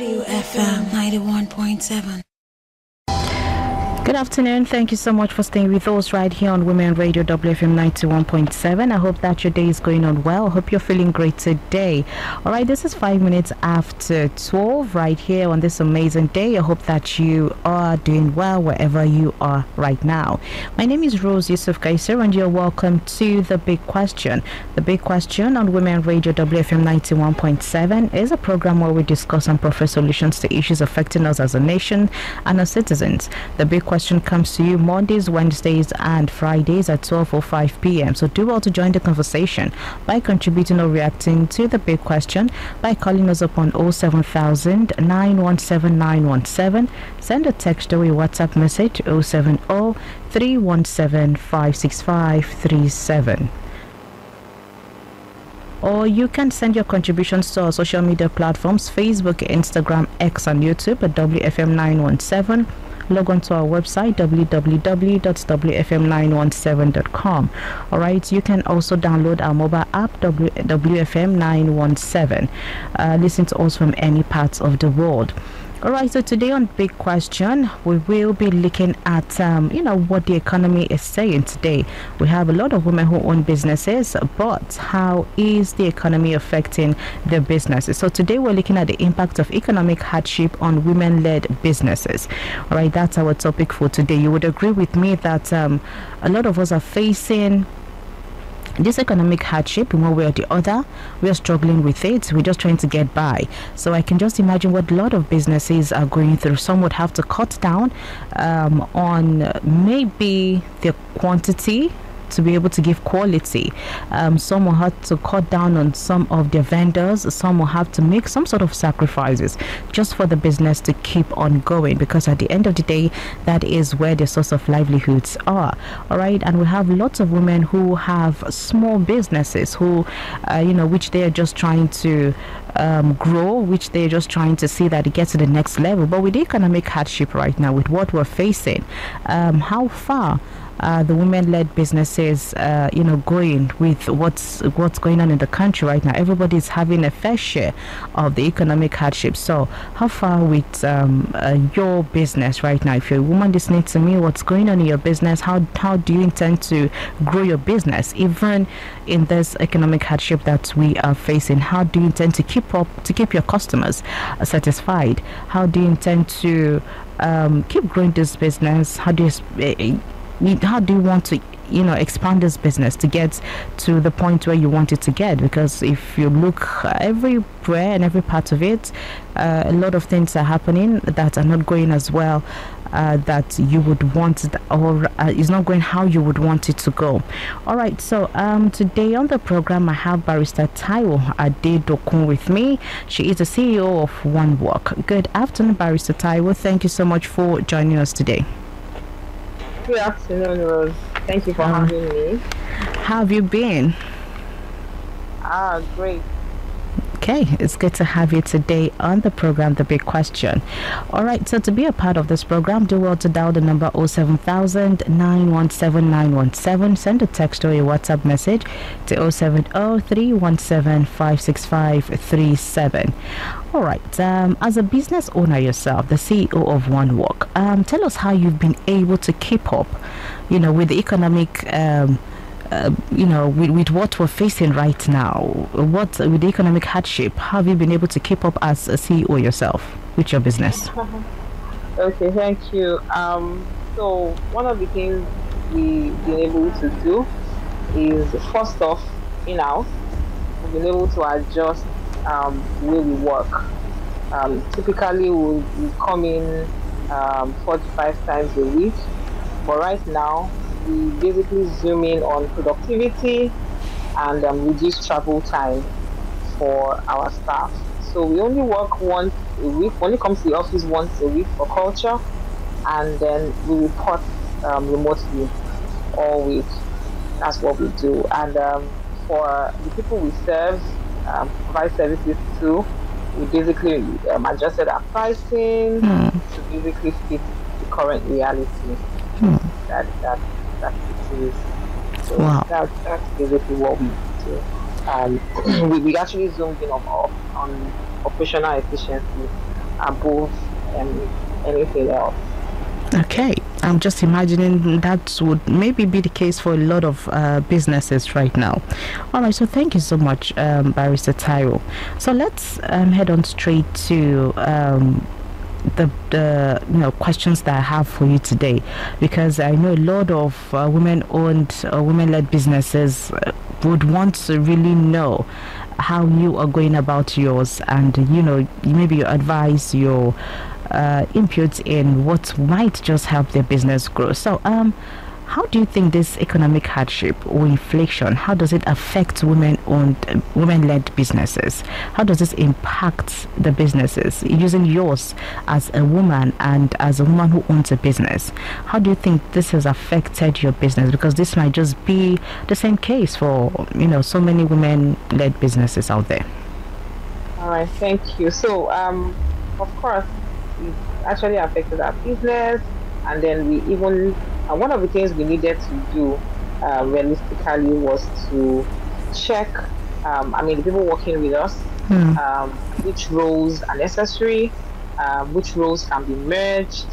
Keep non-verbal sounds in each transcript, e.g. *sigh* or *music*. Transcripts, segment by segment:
WFM 91.7. Good afternoon. Thank you so much for staying with us right here on Women Radio WFM 91.7. I hope that your day is going on well. Hope you're feeling great today. All right, this is five minutes after 12 right here on this amazing day. I hope that you are doing well wherever you are right now. My name is Rose Yusuf Kaiser, and you're welcome to The Big Question. The Big Question on Women Radio WFM 91.7 is a program where we discuss and provide solutions to issues affecting us as a nation and as citizens. The Big Question question comes to you Mondays, Wednesdays, and Fridays at 12 or 5 p.m. So do well to join the conversation by contributing or reacting to the big question by calling us up on 07000 917 917. Send a text or a WhatsApp message 070 317 56537 or you can send your contributions to our social media platforms Facebook, Instagram, X, and YouTube at WFM917 log on to our website www.wfm917.com. All right, you can also download our mobile app w- WFM917. Uh, listen to us from any parts of the world. All right, so today on Big Question, we will be looking at, um, you know, what the economy is saying today. We have a lot of women who own businesses, but how is the economy affecting their businesses? So today we're looking at the impact of economic hardship on women-led businesses. All right, that's our topic for today. You would agree with me that um, a lot of us are facing this economic hardship in one way or the other we are struggling with it. We're just trying to get by. So i can just imagine what a lot of businesses are going through. Some would have to cut down um, on maybe the quantity to be able to give quality. Um, some will have to cut down on some of their vendors. Some will have to make some sort of sacrifices just for the business to keep on going because at the end of the day, that is where the source of livelihoods are. All right, and we have lots of women who have small businesses who, uh, you know, which they are just trying to um, grow, which they're just trying to see that it gets to the next level. But with the economic hardship right now, with what we're facing, um, how far uh, the women-led businesses, uh, you know, going with what's what's going on in the country right now. Everybody's having a fair share of the economic hardship. So, how far with um, uh, your business right now? If you're a woman listening to me, what's going on in your business? How how do you intend to grow your business, even in this economic hardship that we are facing? How do you intend to keep up to keep your customers satisfied? How do you intend to um, keep growing this business? How do you how do you want to you know expand this business to get to the point where you want it to get? Because if you look everywhere and every part of it uh, a lot of things are happening that are not going as well uh, that you would want or uh, is not going how you would want it to go. All right so um, today on the program i have barrister taiwo adedokun with me. She is the ceo of one work. Good afternoon barrister taiwo. Thank you so much for joining us today Good afternoon, Rose. Thank you for uh, having me. How have you been? Ah, great. Okay, it's good to have you today on the program, The Big Question. All right, so to be a part of this program, do well to dial the number 07000 917 917. Send a text or a WhatsApp message to 070 317 All right, um, as a business owner yourself, the CEO of One Work, um, tell us how you've been able to keep up, you know, with the economic. Um, uh, you know, with, with, what we're facing right now, what with the economic hardship, have you been able to keep up as a CEO yourself with your business? *laughs* okay, thank you. Um, so one of the things we've been able to do is first off, in house, we've been able to adjust um, the way we work. Um, typically, we we come in um, four to five times a week, but right now we basically zoom in on productivity and um, reduce travel time for our staff. So we only work once a week. only it comes to the office, once a week for culture, and then we report um, remotely all week. That's what we do. And um, for the people we serve, um, provide services to, we basically um, adjusted our pricing mm. to basically fit the current reality. Mm. That that that it is. So wow. that, that's basically what we do. Um, *clears throat* we, we actually zoomed in on, on operational efficiency above um, anything else. Okay, I'm just imagining that would maybe be the case for a lot of uh, businesses right now. All right, so thank you so much, um, Barrister Taiwo. So let's um, head on straight to um, the the you know questions that I have for you today, because I know a lot of uh, women-owned, uh, women-led businesses uh, would want to really know how you are going about yours, and you know maybe your advice, your uh, inputs in what might just help their business grow. So, um, how do you think this economic hardship or inflation how does it affect women-owned, uh, women-led businesses? How does this impact the businesses? Using yours as a woman and as a woman who owns a business, how do you think this has affected your business? Because this might just be the same case for you know so many women-led businesses out there. All right, thank you. So, um, of course, it actually affected our business, and then we even uh, one of the things we needed to do uh, realistically was to check. Um, I mean, the people working with us, Hmm. um, which roles are necessary, um, which roles can be merged,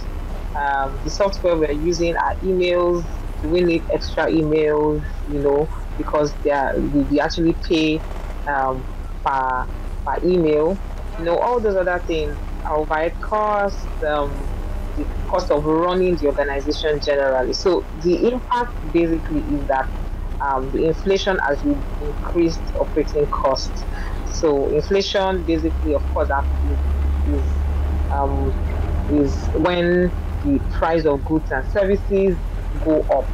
um, the software we're using, our emails. Do we need extra emails? You know, because they are, we, we actually pay um, per per email. You know, all those other things. Our overhead costs, um, the cost of running the organization generally. So the impact basically is that um, the inflation has increased operating costs. So inflation basically, of course, that is, is, um, is when the price of goods and services go up,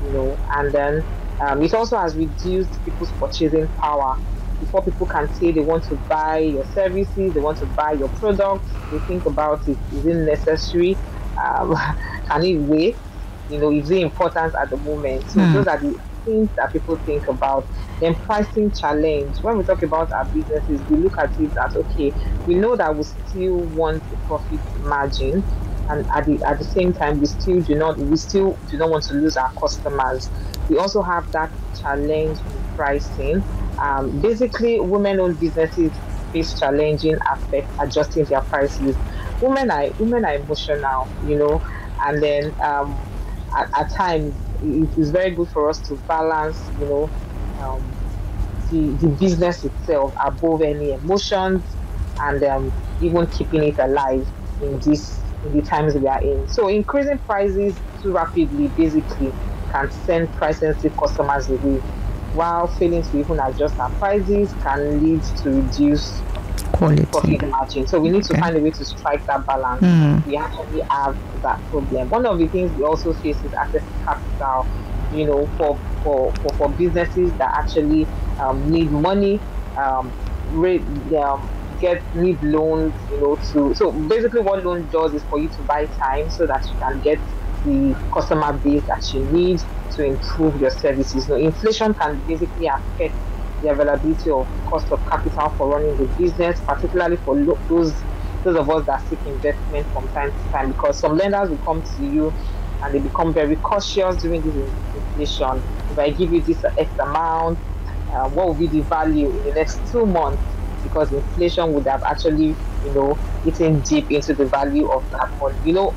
you know, and then um, it also has reduced people's purchasing power. Before people can say they want to buy your services, they want to buy your products, they think about it. Is it necessary? Um, *laughs* can it wait? You know, is it important at the moment? So Hmm. those are the things that people think about. Then pricing challenge. When we talk about our businesses, we look at it as okay, we know that we still want a profit margin, and at the at the same time, we still do not we still do not want to lose our customers. We also have that challenge in pricing. Um, basically, women-owned businesses face challenging aspects adjusting their prices. Women are women are emotional, you know, and then um, at, at times it is very good for us to balance, you know, um, the, the business itself above any emotions and um, even keeping it alive in this in the times we are in. So increasing prices too rapidly basically can send price sensitive customers away, while failing to even adjust our prices can lead to reduced Quality. profit margin. So we need to Okay. find a way to strike that balance. Hmm. We actually have that problem. One of the things we also face is access to capital. You know, for for for, for businesses that actually um, need money, um, rate, um, get need loans. You know, to so basically what loan does is for you to buy time so that you can get the customer base that you need to improve your services. Know, inflation can basically affect the availability of cost of capital for running the business, particularly for lo- those those of us that seek investment from time to time, because some lenders will come to you and they become very cautious during this inflation. If I give you this X amount, uh, what will be the value in the next two months? Because inflation would have actually, you know, eaten deep into the value of that money. You know,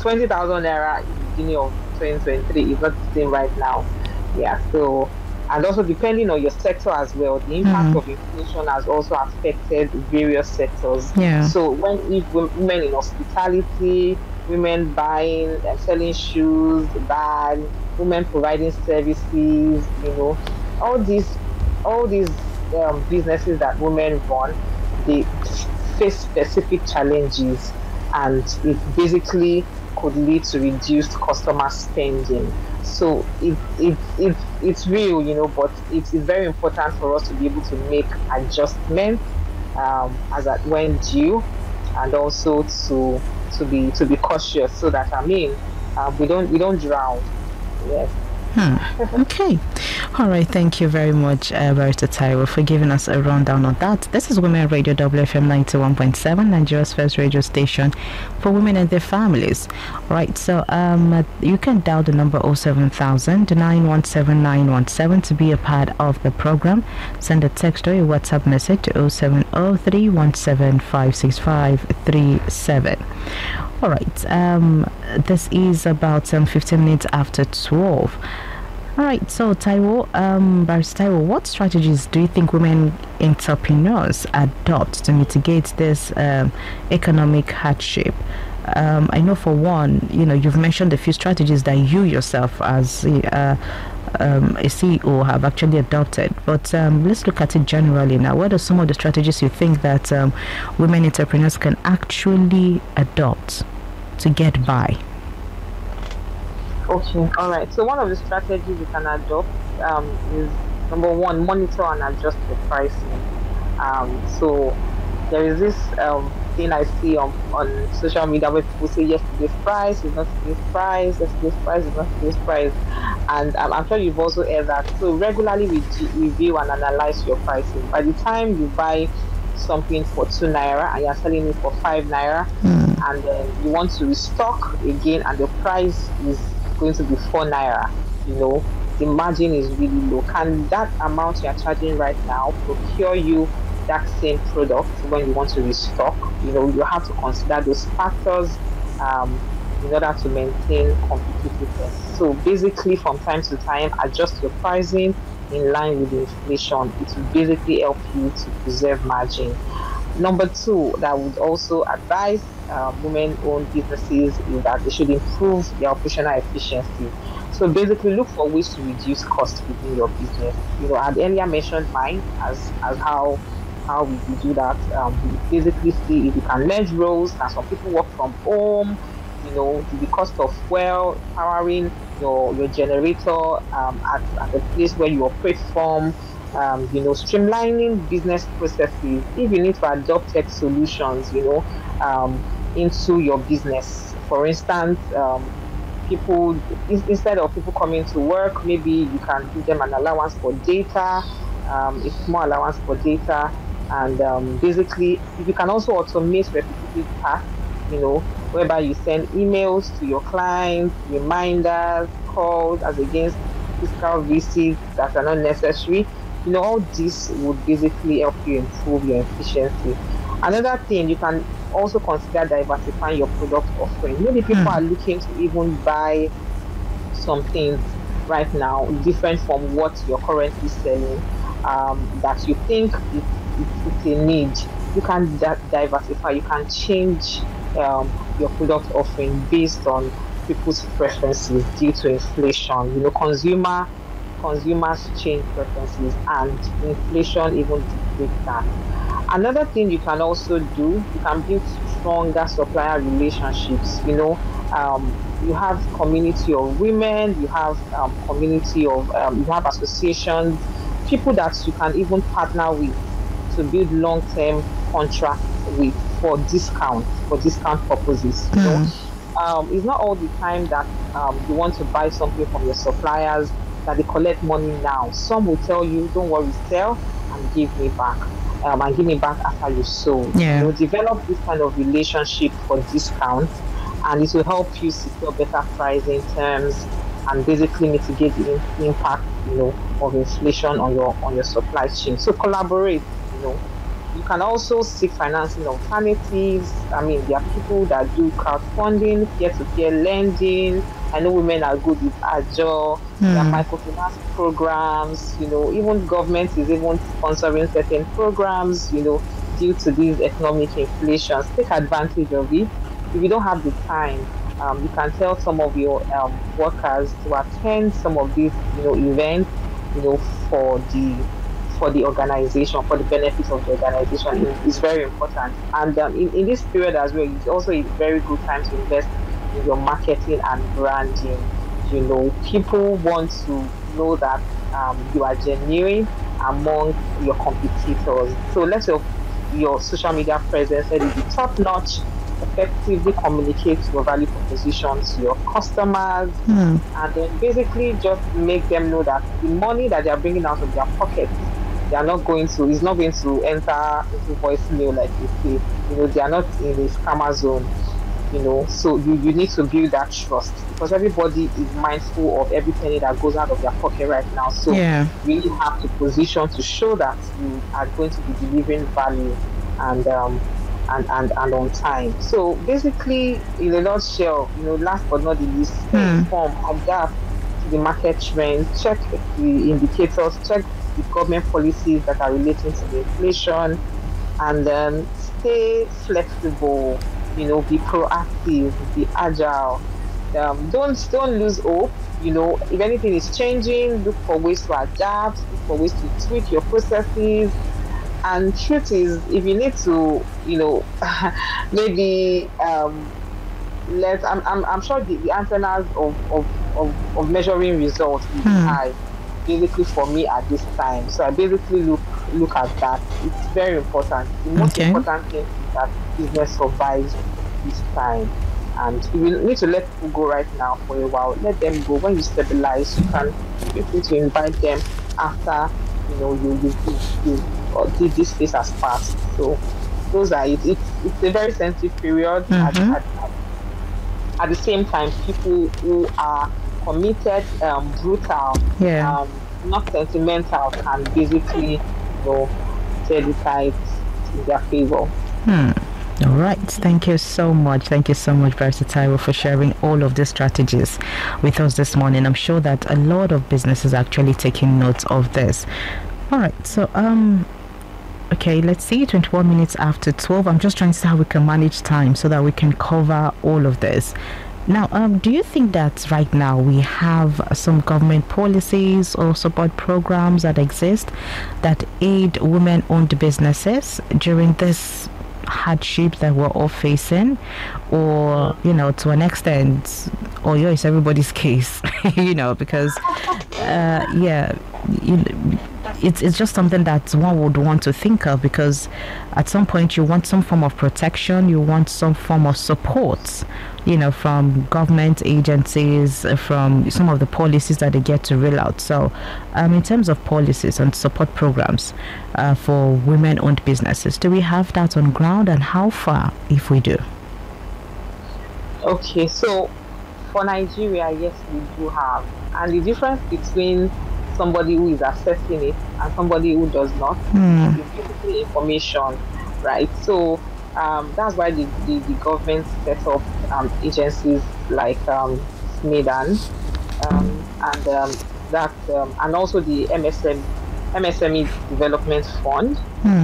20,000 naira in the beginning of 2023 is not the same right now. Yeah, so, and also depending on your sector as well, the impact Mhm. of inflation has also affected various sectors. Yeah. So, when if women in hospitality, women buying and selling shoes, bags, women providing services, you know, all these, all these um, businesses that women run, they face specific challenges and it basically could lead to reduced customer spending. So it, it, it, it's real, you know, but it is very important for us to be able to make adjustments um, as at when due, and also to to be to be cautious so that I mean uh, we don't we don't drown. Yes. Hmm. Okay. All right, thank you very much, uh, Barrister Taiwo, for giving us a rundown on that. This is Women Radio WFM 91.7, Nigeria's first radio station for women and their families. All right, so um, you can dial the number 07000 917 to be a part of the program. Send a text or a WhatsApp message to 0703 All right, um, this is about um, 15 minutes after 12. All right, so Taiwo, um, Taiwo, what strategies do you think women entrepreneurs adopt to mitigate this um, economic hardship? Um, I know for one, you know, you've mentioned a few strategies that you yourself, as uh, um, a CEO, have actually adopted. But um, let's look at it generally now. What are some of the strategies you think that um, women entrepreneurs can actually adopt to get by? Okay, all right. So one of the strategies you can adopt um, is number one, monitor and adjust the pricing. Um, so there is this um, thing I see on, on social media where people say yesterday's price is not today's price, yesterday's price is not today's price, and um, I'm sure you've also heard that. So regularly we review and analyze your pricing. By the time you buy something for two naira and you're selling it for five naira, mm. and then you want to restock again, and the price is going to be four naira, you know, the margin is really low. Can that amount you're charging right now procure you that same product when you want to restock? You know, you have to consider those factors um, in order to maintain competitiveness. So basically, from time to time, adjust your pricing in line with inflation. It will basically help you to preserve margin. Number two, that would also advise uh, women-owned businesses is that they should improve their operational efficiency. So basically, look for ways to reduce costs within your business. You know, I earlier mentioned mine as as how how we do that. Um, we basically see if you can merge roles. Now, some people work from home. You know, the cost of well powering your your generator um, at, at the place where you operate from. Um, you know, streamlining business processes. If you need to adopt tech solutions, you know, um, into your business. For instance, um, people instead of people coming to work, maybe you can give them an allowance for data, um, a small allowance for data, and um, basically you can also automate repetitive tasks. You know, whereby you send emails to your clients, reminders, calls as against physical visits that are not necessary. You know, all this would basically help you improve your efficiency. Another thing you can also consider diversifying your product offering. Maybe people mm. are looking to even buy some things right now different from what you're currently selling um, that you think it, it, it's a need. You can di- diversify, you can change um, your product offering based on people's preferences due to inflation. You know, consumer consumers change preferences and inflation even dictates that. Another thing you can also do, you can build stronger supplier relationships. You know, um, you have community of women, you have um, community of, um, you have associations, people that you can even partner with to build long-term contracts with for discount, for discount purposes. You know, mm. um, it's not all the time that um, you want to buy something from your suppliers that they collect money now. Some will tell you, don't worry, sell and give me back um, and give me back after you sold. Yeah. You know, develop this kind of relationship for discounts and it will help you secure better pricing terms and basically mitigate the impact, you know, of inflation on your on your supply chain. So collaborate, you know. You can also seek financing alternatives. I mean, there are people that do crowdfunding, peer-to-peer lending, I know women are good with Ajo, mm. their microfinance programs, you know, even government is even sponsoring certain programs, you know, due to these economic inflations. Take advantage of it. If you don't have the time, um, you can tell some of your um, workers to attend some of these, you know, events, you know, for the for the organization, for the benefits of the organization is very important. And um, in, in this period as well, it's also a very good time to invest in your marketing and branding. You know, people want to know that um, you are genuine among your competitors. So let your your social media presence be top notch effectively communicate your value proposition to your customers Hmm. and then basically just make them know that the money that they are bringing out of their pockets they are not going to is not going to enter into voicemail like you say you know they are not in a scammer zone you know so you, you need to build that trust because everybody is mindful of every penny that goes out of their pocket right now so Yeah. you really have to position to show that you are going to be delivering value and um and, and, and on time. So basically, in a nutshell, you know, last but not the least, Hmm. informed, adapt to the market trend, check the indicators, check the government policies that are relating to the inflation, and then stay flexible. You know, be proactive, be agile. Um, don't don't lose hope. You know, if anything is changing, look for ways to adapt, look for ways to tweak your processes. And truth is, if you need to, you know, *laughs* maybe um, let I'm, I'm, I'm sure the, the antennas of, of, of, of measuring results will be Hmm. high basically for me at this time. So I basically look look at that. It's very important. The most Okay. important thing is that business survives this time. And if you need to let people go right now for a while, let them go. When you stabilize, you can free to invite them after you know you you you, you or this phase has passed. So those are it. It's it's a very sensitive period. At, Mhm. at, at the same time, people who are committed, um, brutal, Yeah. um, not sentimental, can basically, you know, tides in their favor. Hmm. All right. Thank you so much. Thank you so much, Versatile, for sharing all of these strategies with us this morning. I'm sure that a lot of businesses are actually taking notes of this. All right. So, um, okay, let's see. 21 minutes after 12. I'm just trying to see how we can manage time so that we can cover all of this. Now, um, do you think that right now we have some government policies or support programs that exist that aid women owned businesses during this hardship that we're all facing? Or, you know, to an extent, or yeah, it's everybody's case, *laughs* you know, because, uh, yeah, you, it's, it's just something that one would want to think of because at some point you want some form of protection, you want some form of support, you know, from government agencies, from some of the policies that they get to roll out. So, um, in terms of policies and support programs uh, for women owned businesses, do we have that on ground and how far if we do? Okay, so for Nigeria, yes, we do have. And the difference between somebody who is assessing it and somebody who does not Hmm. is basically information, right? So um, that's why the, the, the government set up um, agencies like um, SMEDAN um, and um, that, um, and also the MSM, MSME Development Fund.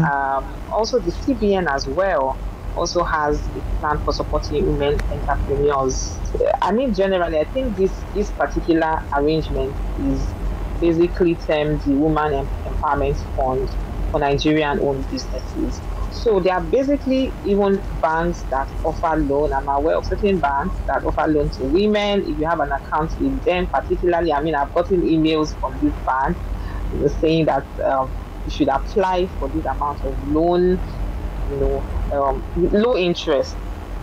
Um, also, the CBN as well also has a plan for supporting women entrepreneurs. I mean, generally, I think this this particular arrangement is basically termed the Women Empowerment Fund for Nigerian-owned businesses. So there are basically even banks that offer loan. I'm aware of certain banks that offer loan to women. If you have an account with them, particularly, I mean, I've gotten emails from this bank saying that um, you should apply for this amount of loan, you know, um, low interest,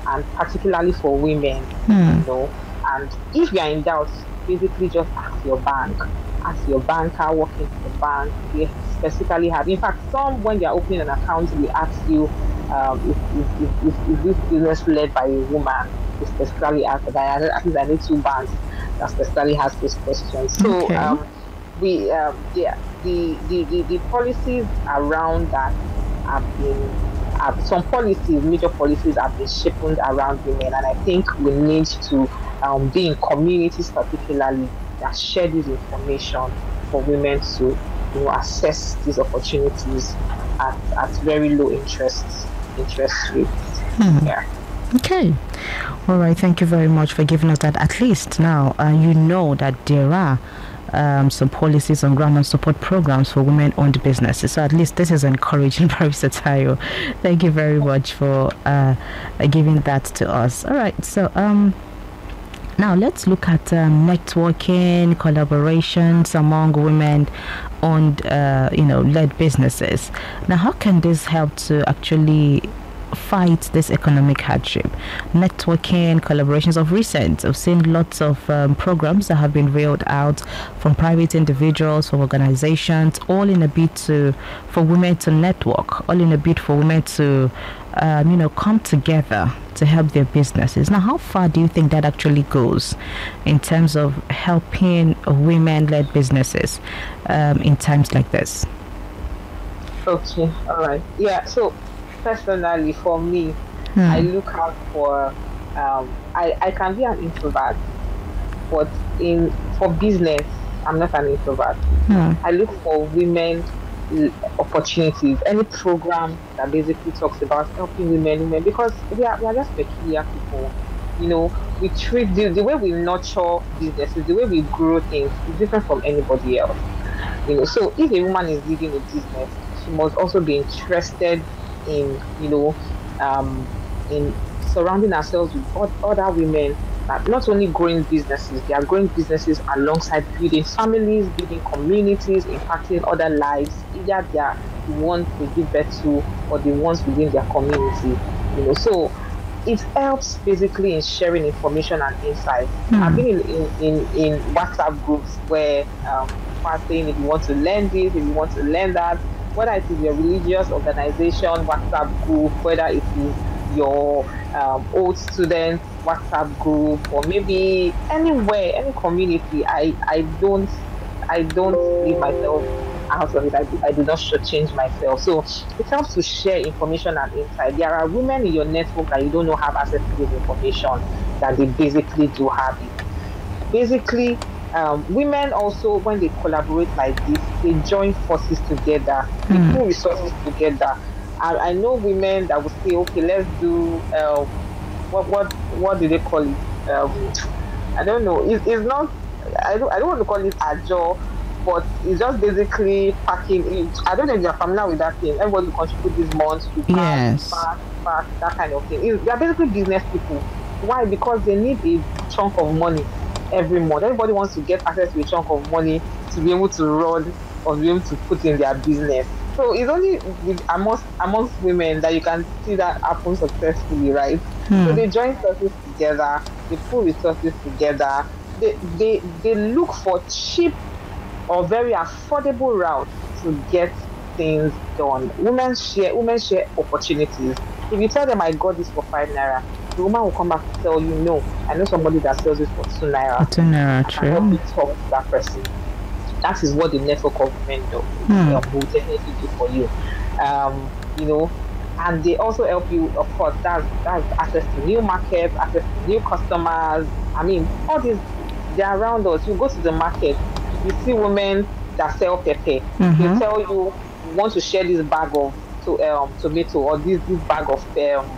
and particularly for women, Hmm. you know. And if you are in doubt, basically just ask your bank, ask your banker working for the bank. Specifically have, in fact, some when they are opening an account, they ask you um, if, if, if, if, is this business led by a woman. They specifically ask that. I, at least I need two banks that specifically ask those questions. So. Okay. Um, we um, yeah, the, the, the, the policies around that have been have some policies, major policies have been shaped around women, and I think we need to um, be in communities particularly that share this information for women to you know assess these opportunities at, at very low interest interest rates. Hmm. Yeah. Okay. All right. Thank you very much for giving us that. At least now uh, you know that there are um, some policies on ground and support programs for women owned businesses. So at least this is encouraging, *laughs* very satire. Thank you very much for uh, giving that to us. All right. So, um, now let's look at um, networking, collaborations among women owned, uh, you know, led businesses. Now, how can this help to actually fight this economic hardship? Networking, collaborations of recent. I've seen lots of um, programs that have been rolled out from private individuals, from organizations, all in a bid to for women to network, all in a bid for women to um, you know, come together to help their businesses. Now, how far do you think that actually goes in terms of helping women-led businesses um, in times like this? Okay, all right. Yeah, so personally, for me, hmm. I look out for. Um, I I can be an introvert, but in for business, I'm not an introvert. Hmm. I look for women opportunities, any program that basically talks about helping women, women because we are, we are just peculiar people. You know, we treat the, the way we nurture businesses, the way we grow things is different from anybody else. You know, so if a woman is leading a business, she must also be interested in, you know, um, in surrounding ourselves with other women not only growing businesses, they are growing businesses alongside building families, building communities, impacting other lives, either they are the ones they give birth to or the ones within their community. You know, so it helps basically in sharing information and insight. Mm. I've been in, in, in, in, WhatsApp groups where um, are saying if you want to learn this, if you want to learn that, whether it is your religious organization WhatsApp group, whether it is your um, old students WhatsApp group or maybe anywhere, any community. I, I don't I don't leave myself out of it. I do, I do not change myself. So it helps to share information and insight. There are women in your network that you don't know have access to this information that they basically do have it. Basically, um, women also when they collaborate like this, they join forces together, mm. they put resources together I, I know women that will say, okay, let's do uh, what what what do they call it? Um, I don't know. It, it's not. I don't. I don't want to call it a job, but it's just basically packing. It. I don't know if you're familiar with that thing. Everybody contribute this month to pack, yes. pack, pack, that kind of thing. They're basically business people. Why? Because they need a chunk of money every month. Everybody wants to get access to a chunk of money to be able to run or be able to put in their business. So it's only with, amongst amongst women that you can see that happen successfully, right? Hmm. So they join forces together, they pull resources together, they, they they look for cheap or very affordable routes to get things done. Women share women share opportunities. If you tell them I got this for five naira, the woman will come back and tell you, no, I know somebody that sells this for two naira. Two naira, true. Help talk to that person that is what the network of men do, hmm. will definitely do for you. Um, you know, and they also help you, of course, that's, that's access to new markets, access to new customers. I mean, all these, they're around us. You go to the market, you see women that sell pepper. Mm-hmm. They tell you, you want to share this bag of to, um, tomato or this, this bag of, um,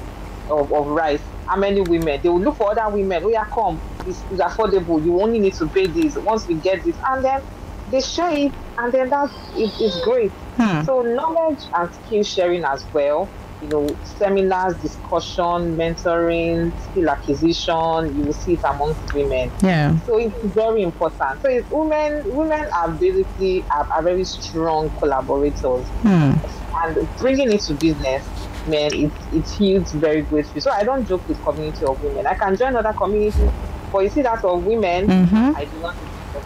of, of rice how many women they will look for other women oh yeah come it's, it's affordable you only need to pay this once we get this and then they share it and then that's it, it's great. Hmm. so knowledge and skill sharing as well you know seminars discussion mentoring skill acquisition you will see it amongst women. Yeah. So it's very important. So it's women women are basically are, are very strong collaborators. Hmm. and bringing it to business man it, it feels very grateful so i don't joke with community of women. I can join other communities but you see that of women mm-hmm. i do not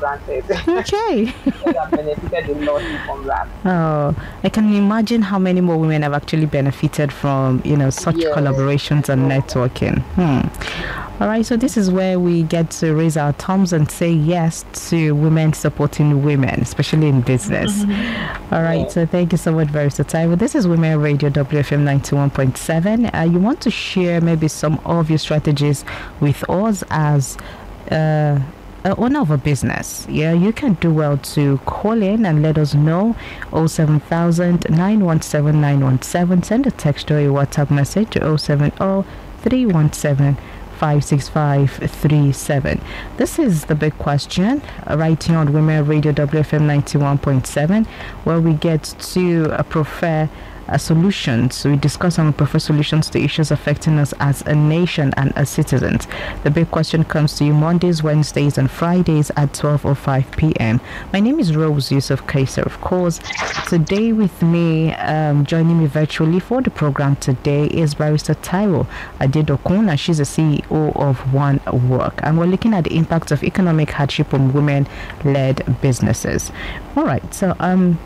granted. Okay. *laughs* benefited a lot from that. Oh, I can imagine how many more women have actually benefited from you know such yes. collaborations and networking. Hmm. All right, so this is where we get to raise our thumbs and say yes to women supporting women, especially in business. Mm-hmm. All right, yeah. so thank you so much, very Well, this is Women Radio WFM 91.7. Uh, you want to share maybe some of your strategies with us as uh, uh, owner of a business, yeah, you can do well to call in and let us know 07000 917 917. Send a text or a WhatsApp message to 070 317 56537. This is the big question uh, right here on Women Radio WFM 91.7, where we get to uh, prefer uh, solutions. We discuss and we prefer solutions to issues affecting us as a nation and as citizens. The big question comes to you Mondays, Wednesdays, and Fridays at 12 or 5 p.m. My name is Rose Yusuf Kaiser, of course. Today with me, um, joining me virtually for the program today is Barrister Taiwo Adedokun, she's the CEO of One Work, and we're looking at the impact of economic hardship on women-led businesses. All right, so um.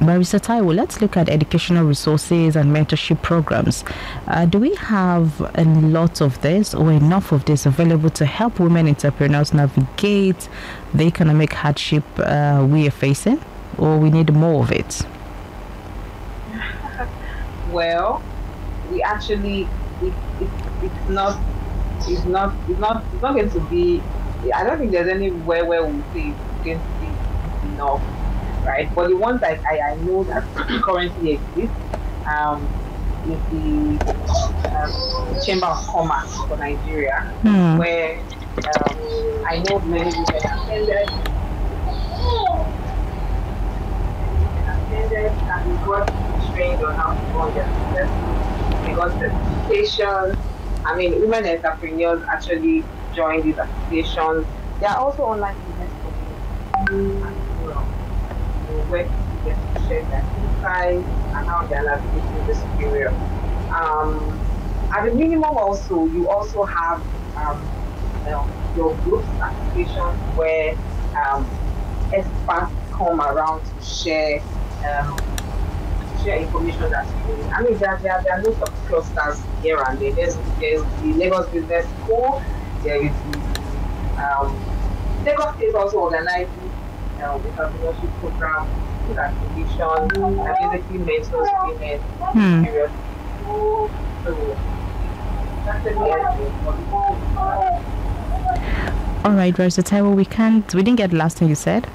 Barrister Taiwo, let's look at educational resources and mentorship programs. Uh, do we have a lot of this or enough of this available to help women entrepreneurs navigate the economic hardship uh, we are facing, or we need more of it? *laughs* Well, we actually, it, it, it's not, it's not, it's not, it's not going to be. I don't think there's anywhere where we say it's going to be enough right? But the ones that I, I know that *coughs* currently exist um, is the um, Chamber of Commerce for Nigeria, hmm. where um, I know many women attended. Attended and we got trained on how to run their got certifications. I mean, women entrepreneurs actually join these associations. There are also online business communities where to get to share their insights and how they are navigating this period. Um, at the minimum, also, you also have um, you know, your group applications where um, experts come around to share um, share information that's you I mean, there, there, there are lots of clusters here and there. There's, there's the Lagos Business School, there is the um, Lagos State also organizing uh, the entrepreneurship program, activation, and basically mentors women hmm. period. So all right, Taiwo, we can't, we didn't get the last thing you said.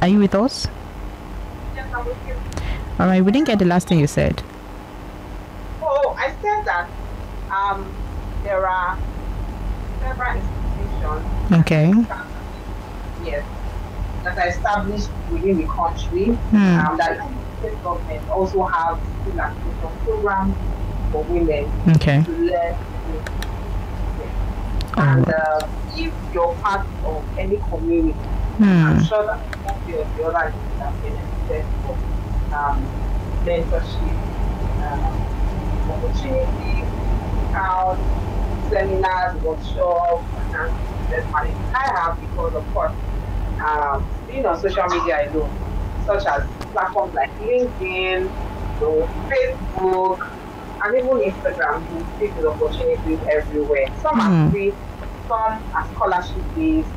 Are you with us? Yes, I'm with you. All right, we didn't get the last thing you said. Oh, I said that um, there are several institutions Okay. Yes. That are established within the country. Hmm. Um, that the government also have school activation programs for women okay. to learn. And uh, if you're part of any community, hmm. I'm sure that one way or the other you have benefited from um, mentorship, um, opportunities, seminars, workshops, and I have because, of course, um, being on social media I alone, such as platforms like LinkedIn, you know, Facebook, and even Instagram, you see these opportunities everywhere. Some mm. are free, some are scholarship based,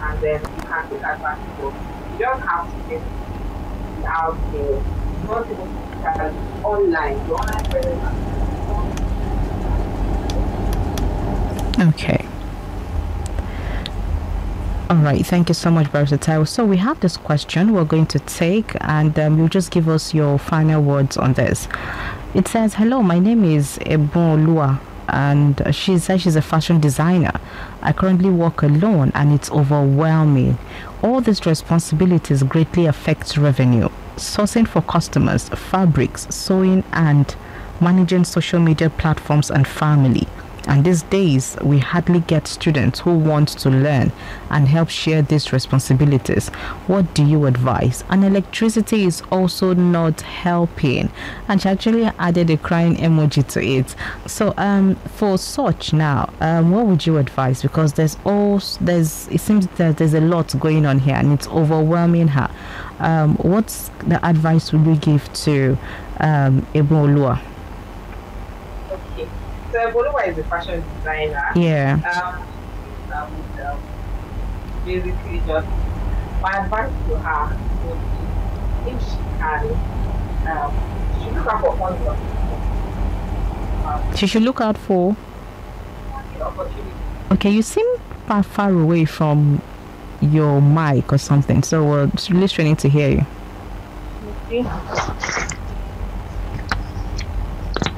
and then you can take advantage of. You don't have to get out there. Not even online, your online presence. Okay. All right, thank you so much, Versatile. So we have this question we're going to take, and um, you'll just give us your final words on this. It says, "Hello, my name is Ebon Lua, and she says she's a fashion designer. I currently work alone, and it's overwhelming. All these responsibilities greatly affect revenue, sourcing for customers, fabrics, sewing, and managing social media platforms and family." And these days, we hardly get students who want to learn and help share these responsibilities. What do you advise? And electricity is also not helping. And she actually added a crying emoji to it. So, um, for such now, um, what would you advise? Because there's all there's it seems that there's a lot going on here, and it's overwhelming her. Um, what's the advice would we give to um, Olua? So Bolua is a fashion designer. Yeah. Um, um, um, basically just my advice to her would be if she can, um, she look out for um, She should look out for. Okay, you seem far, far away from your mic or something, so we're really trying to hear you. Okay.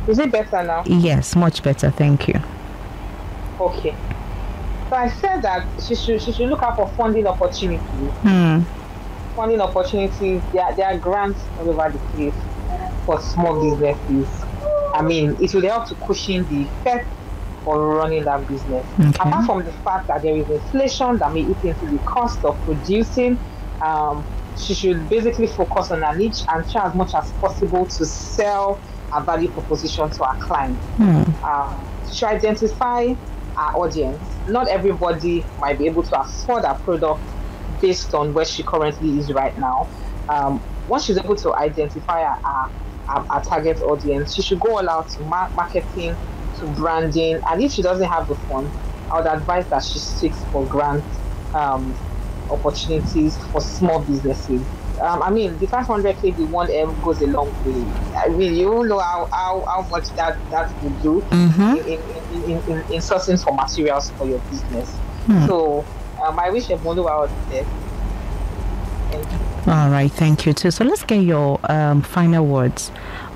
Is it better now? Yes, much better. Thank you. Okay. So I said that she should she should look out for funding opportunities. Hmm. funding opportunities, there, there are grants all over the place for small businesses. I mean, it will help to cushion the effect for running that business. Okay. Apart from the fact that there is inflation that may eat into the cost of producing, um, she should basically focus on her niche and try as much as possible to sell a value proposition to our client. Hmm. Um, she should identify our audience. Not everybody might be able to afford our product based on where she currently is right now. Um, once she's able to identify our, our, our, our target audience, she should go all out to mar- marketing, to branding, and if she doesn't have the funds, I would advise that she seeks for grant um, opportunities for small businesses. Um, I mean, the 500k, the 1M goes a long way. I mean, you all know how, how, how much that, that will do Mhm. in, in, in, in, in sourcing for materials for your business. Hmm. So, um, I wish everyone knew out there. All right, thank you too. So let's get your um, final words.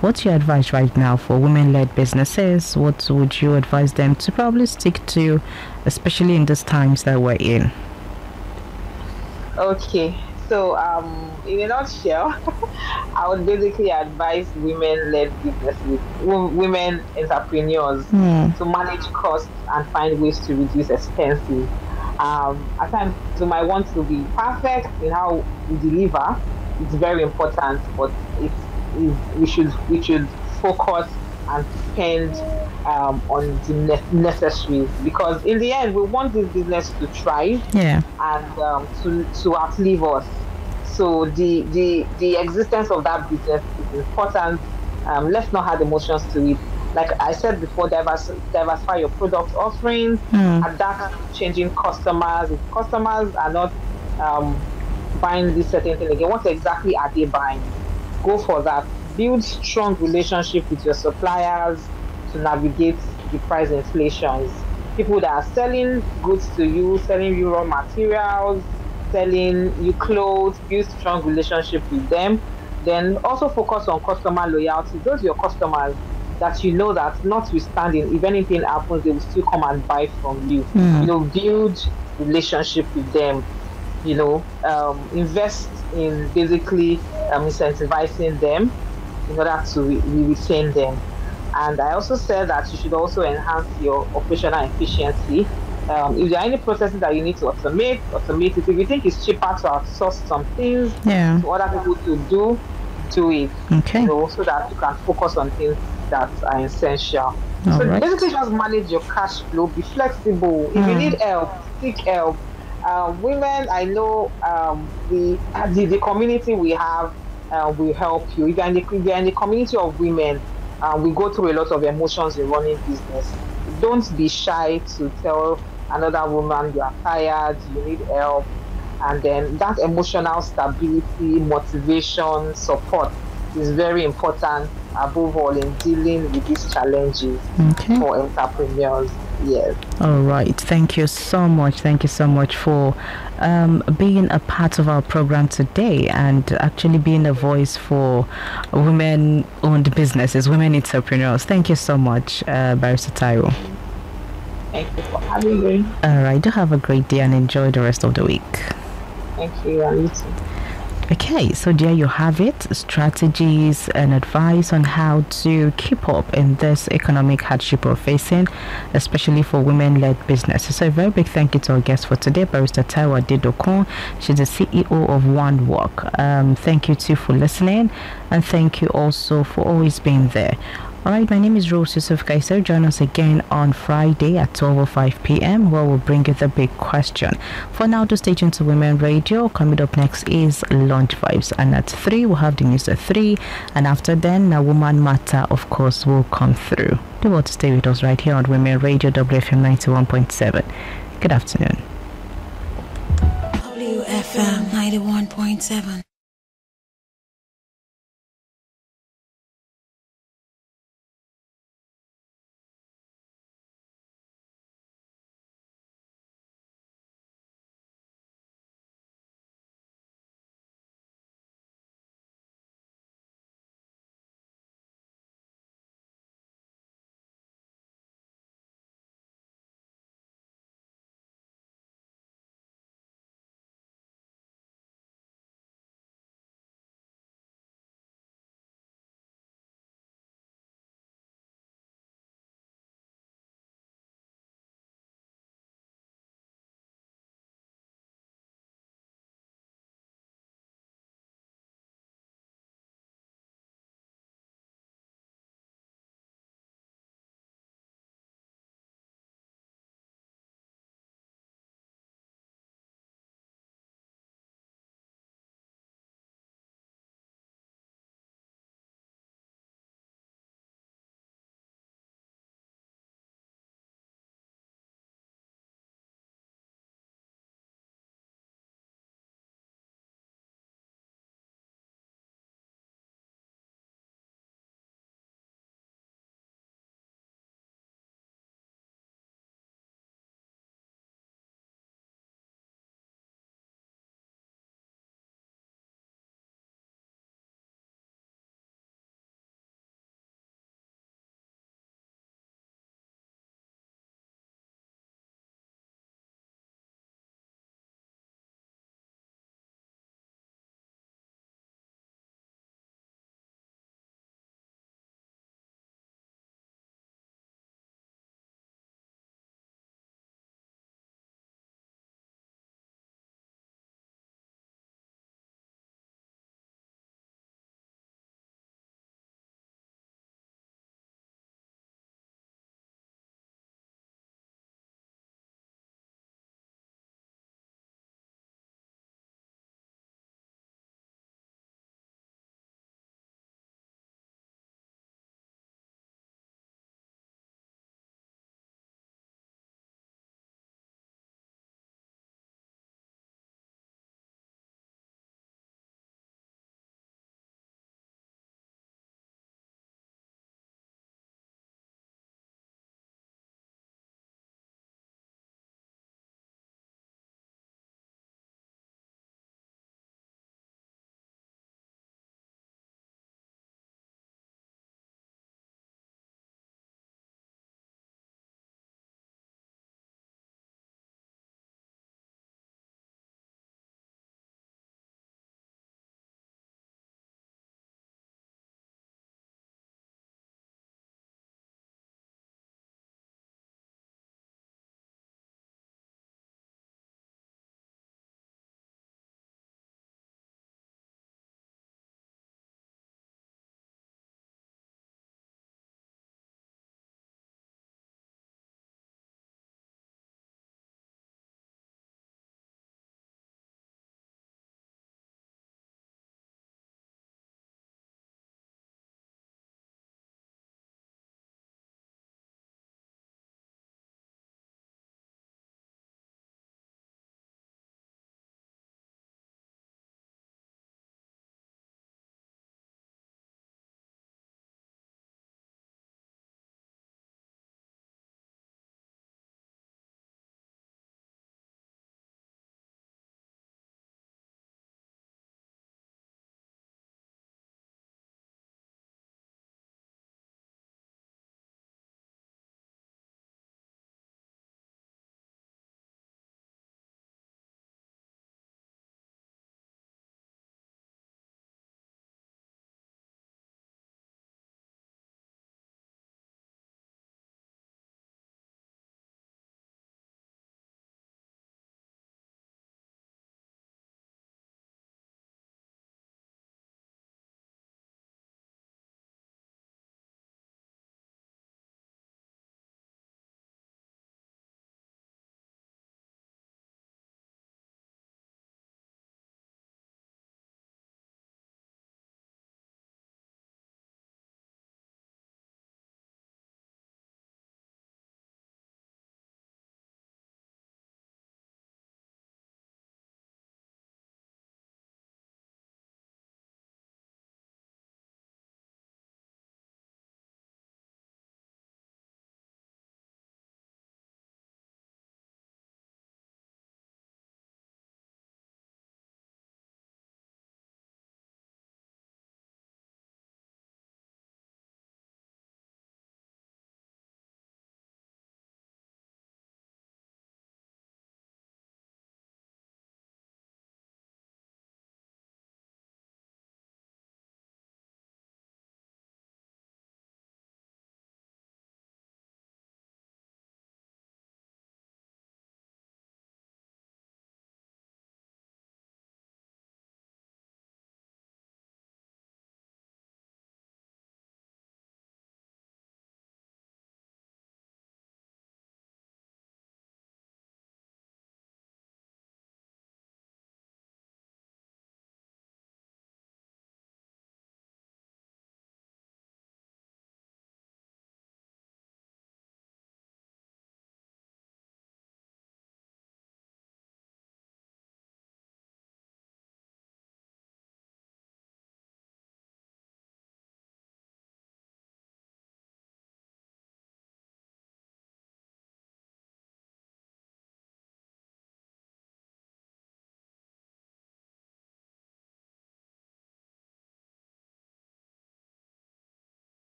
What's your advice right now for women-led businesses? What would you advise them to probably stick to, especially in these times that we're in? Okay, so um, in a nutshell, *laughs* I would basically advise women-led businesses, women entrepreneurs, Hmm. to manage costs and find ways to reduce expenses. Um, at times, you might want to be perfect in how we deliver. It's very important, but it's, it's we should we should focus and spend um, on the ne- necessaries because in the end, we want this business to thrive Yeah. and um, to to outlive us. So the the the existence of that business is important. Um, let's not add emotions to it. Like I said before, divers- diversify your product offerings, Hmm. adapt to changing customers. If customers are not um, buying this certain thing again, what exactly are they buying? Go for that. Build strong relationship with your suppliers to navigate the price inflations. People that are selling goods to you, selling you raw materials, selling you clothes, build strong relationship with them. Then also focus on customer loyalty. Those are your customers that you know that notwithstanding if anything happens, they will still come and buy from you. Mm. You know, build relationship with them. You know, um, invest in basically um, incentivizing them in order to re- re- retain them. And I also said that you should also enhance your operational efficiency. Um, if there are any processes that you need to automate, automate it. If you think it's cheaper to outsource some things Yeah. to other people to do, do it. Okay. You know, so that you can focus on things that are essential. All so right. basically, just manage your cash flow. Be flexible. If you Mm. need help, seek help. Uh, women, I know um, we the, the community we have uh, will help you. If you're in the, if you're in the community of women, uh, we go through a lot of emotions in running business. Don't be shy to tell another woman you are tired, you need help, and then that emotional stability, motivation, support is very important above all in dealing with these challenges Okay. for entrepreneurs. Yes. All right. Thank you so much. Thank you so much for um, being a part of our program today and actually being a voice for women owned businesses, women entrepreneurs. Thank you so much, uh, Barrister Taiwo. Thank you for having me. All right. Do have a great day and enjoy the rest of the week. Thank you, and you too. Okay, so there you have it strategies and advice on how to keep up in this economic hardship we're facing, especially for women led businesses. So, a very big thank you to our guest for today, Barrister Taiwo Didokon. She's the CEO of One Work. Um, thank you too for listening, and thank you also for always being there. All right, my name is Rose Yusuf Kaiser. Join us again on Friday at 12.05 p.m. where we'll bring you the big question. For now, to stay tuned to Women Radio. Coming up next is Launch Vibes. And at 3, we'll have the news at 3. And after then, a Woman Matter, of course, will come through. Do want to stay with us right here on Women Radio WFM 91.7. Good afternoon. WFM 91.7.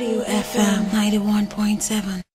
WFM 91.7.